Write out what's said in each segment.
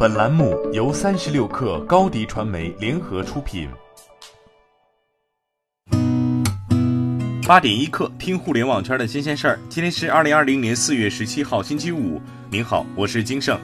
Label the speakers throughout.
Speaker 1: 本栏目由三十六氪高低传媒联合出品。
Speaker 2: 八点一刻，听互联网圈的新鲜事儿。今天是二零二零年四月十七号，星期五。您好，我是金盛。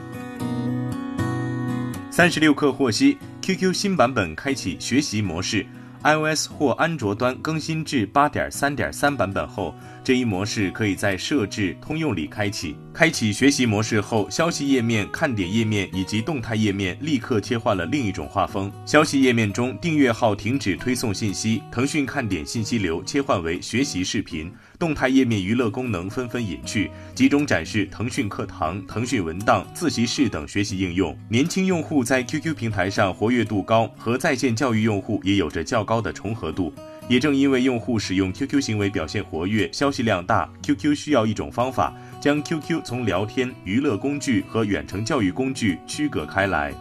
Speaker 2: 三十六氪获悉，QQ 新版本开启学习模式。iOS 或安卓端更新至八点三点三版本后，这一模式可以在设置通用里开启。开启学习模式后，消息页面、看点页面以及动态页面立刻切换了另一种画风。消息页面中，订阅号停止推送信息，腾讯看点信息流切换为学习视频。动态页面娱乐功能纷纷隐去，集中展示腾讯课堂、腾讯文档、自习室等学习应用。年轻用户在 QQ 平台上活跃度高，和在线教育用户也有着较高的重合度。也正因为用户使用 QQ 行为表现活跃、消息量大，QQ 需要一种方法将 QQ 从聊天、娱乐工具和远程教育工具区隔开来。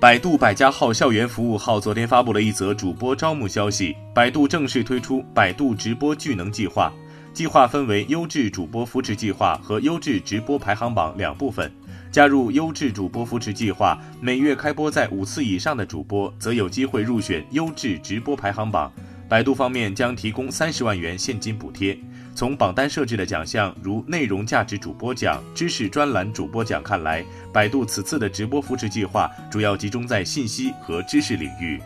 Speaker 2: 百度百家号校园服务号昨天发布了一则主播招募消息，百度正式推出百度直播聚能计划，计划分为优质主播扶持计划和优质直播排行榜两部分。加入优质主播扶持计划，每月开播在五次以上的主播则有机会入选优质直播排行榜。百度方面将提供三十万元现金补贴。从榜单设置的奖项，如内容价值主播奖、知识专栏主播奖看来，百度此次的直播扶持计划主要集中在信息和知识领域。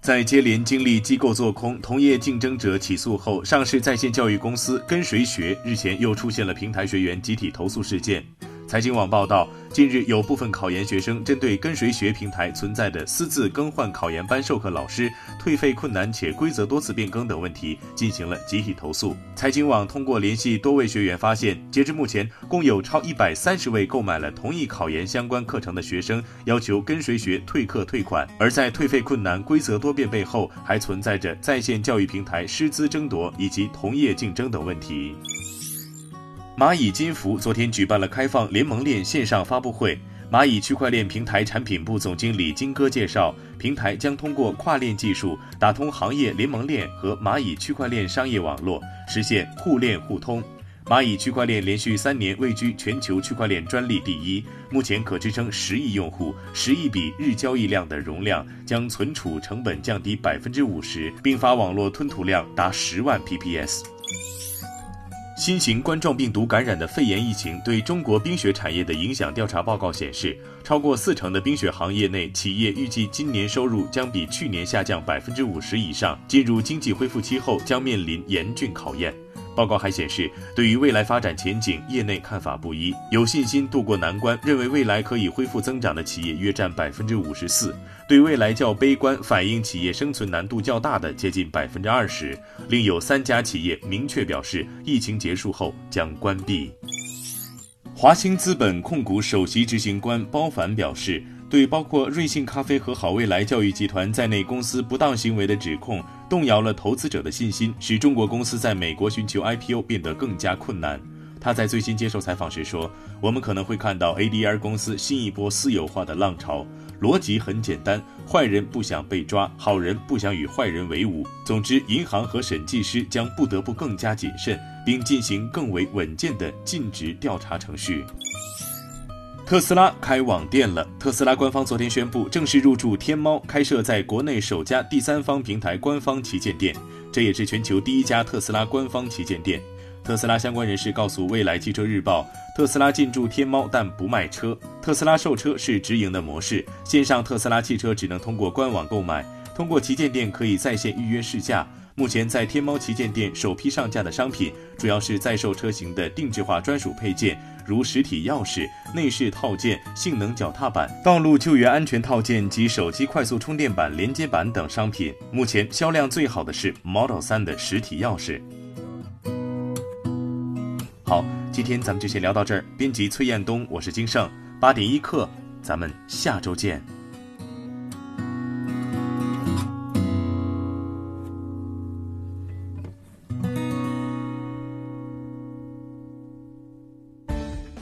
Speaker 2: 在接连经历机构做空、同业竞争者起诉后，上市在线教育公司跟谁学日前又出现了平台学员集体投诉事件。财经网报道，近日有部分考研学生针对跟谁学平台存在的私自更换考研班授课老师、退费困难且规则多次变更等问题进行了集体投诉。财经网通过联系多位学员发现，截至目前，共有超一百三十位购买了同一考研相关课程的学生要求跟谁学退课退款，而在退费困难、规则多变背后，还存在着在线教育平台师资争夺以及同业竞争等问题。蚂蚁金服昨天举办了开放联盟链线上发布会。蚂蚁区块链平台产品部总经理金哥介绍，平台将通过跨链技术打通行业联盟链和蚂蚁区块链商业网络，实现互链互通。蚂蚁区块链连续三年位居全球区块链专利第一，目前可支撑十亿用户、十亿笔日交易量的容量，将存储成本降低百分之五十，并发网络吞吐量达十万 PPS。新型冠状病毒感染的肺炎疫情对中国冰雪产业的影响调查报告显示，超过四成的冰雪行业内企业预计今年收入将比去年下降百分之五十以上，进入经济恢复期后将面临严峻考验。报告还显示，对于未来发展前景，业内看法不一。有信心渡过难关，认为未来可以恢复增长的企业约占百分之五十四；对未来较悲观，反映企业生存难度较大的接近百分之二十。另有三家企业明确表示，疫情结束后将关闭。华兴资本控股首席执行官包凡表示。对包括瑞幸咖啡和好未来教育集团在内公司不当行为的指控，动摇了投资者的信心，使中国公司在美国寻求 IPO 变得更加困难。他在最新接受采访时说：“我们可能会看到 ADR 公司新一波私有化的浪潮。逻辑很简单，坏人不想被抓，好人不想与坏人为伍。总之，银行和审计师将不得不更加谨慎，并进行更为稳健的尽职调查程序。”特斯拉开网店了。特斯拉官方昨天宣布正式入驻天猫，开设在国内首家第三方平台官方旗舰店，这也是全球第一家特斯拉官方旗舰店。特斯拉相关人士告诉未来汽车日报，特斯拉进驻天猫，但不卖车。特斯拉售车是直营的模式，线上特斯拉汽车只能通过官网购买，通过旗舰店可以在线预约试驾。目前在天猫旗舰店首批上架的商品，主要是在售车型的定制化专属配件，如实体钥匙、内饰套件、性能脚踏板、道路救援安全套件及手机快速充电板连接板等商品。目前销量最好的是 Model 3的实体钥匙。好，今天咱们就先聊到这儿。编辑崔彦东，我是金盛，八点一刻，咱们下周见。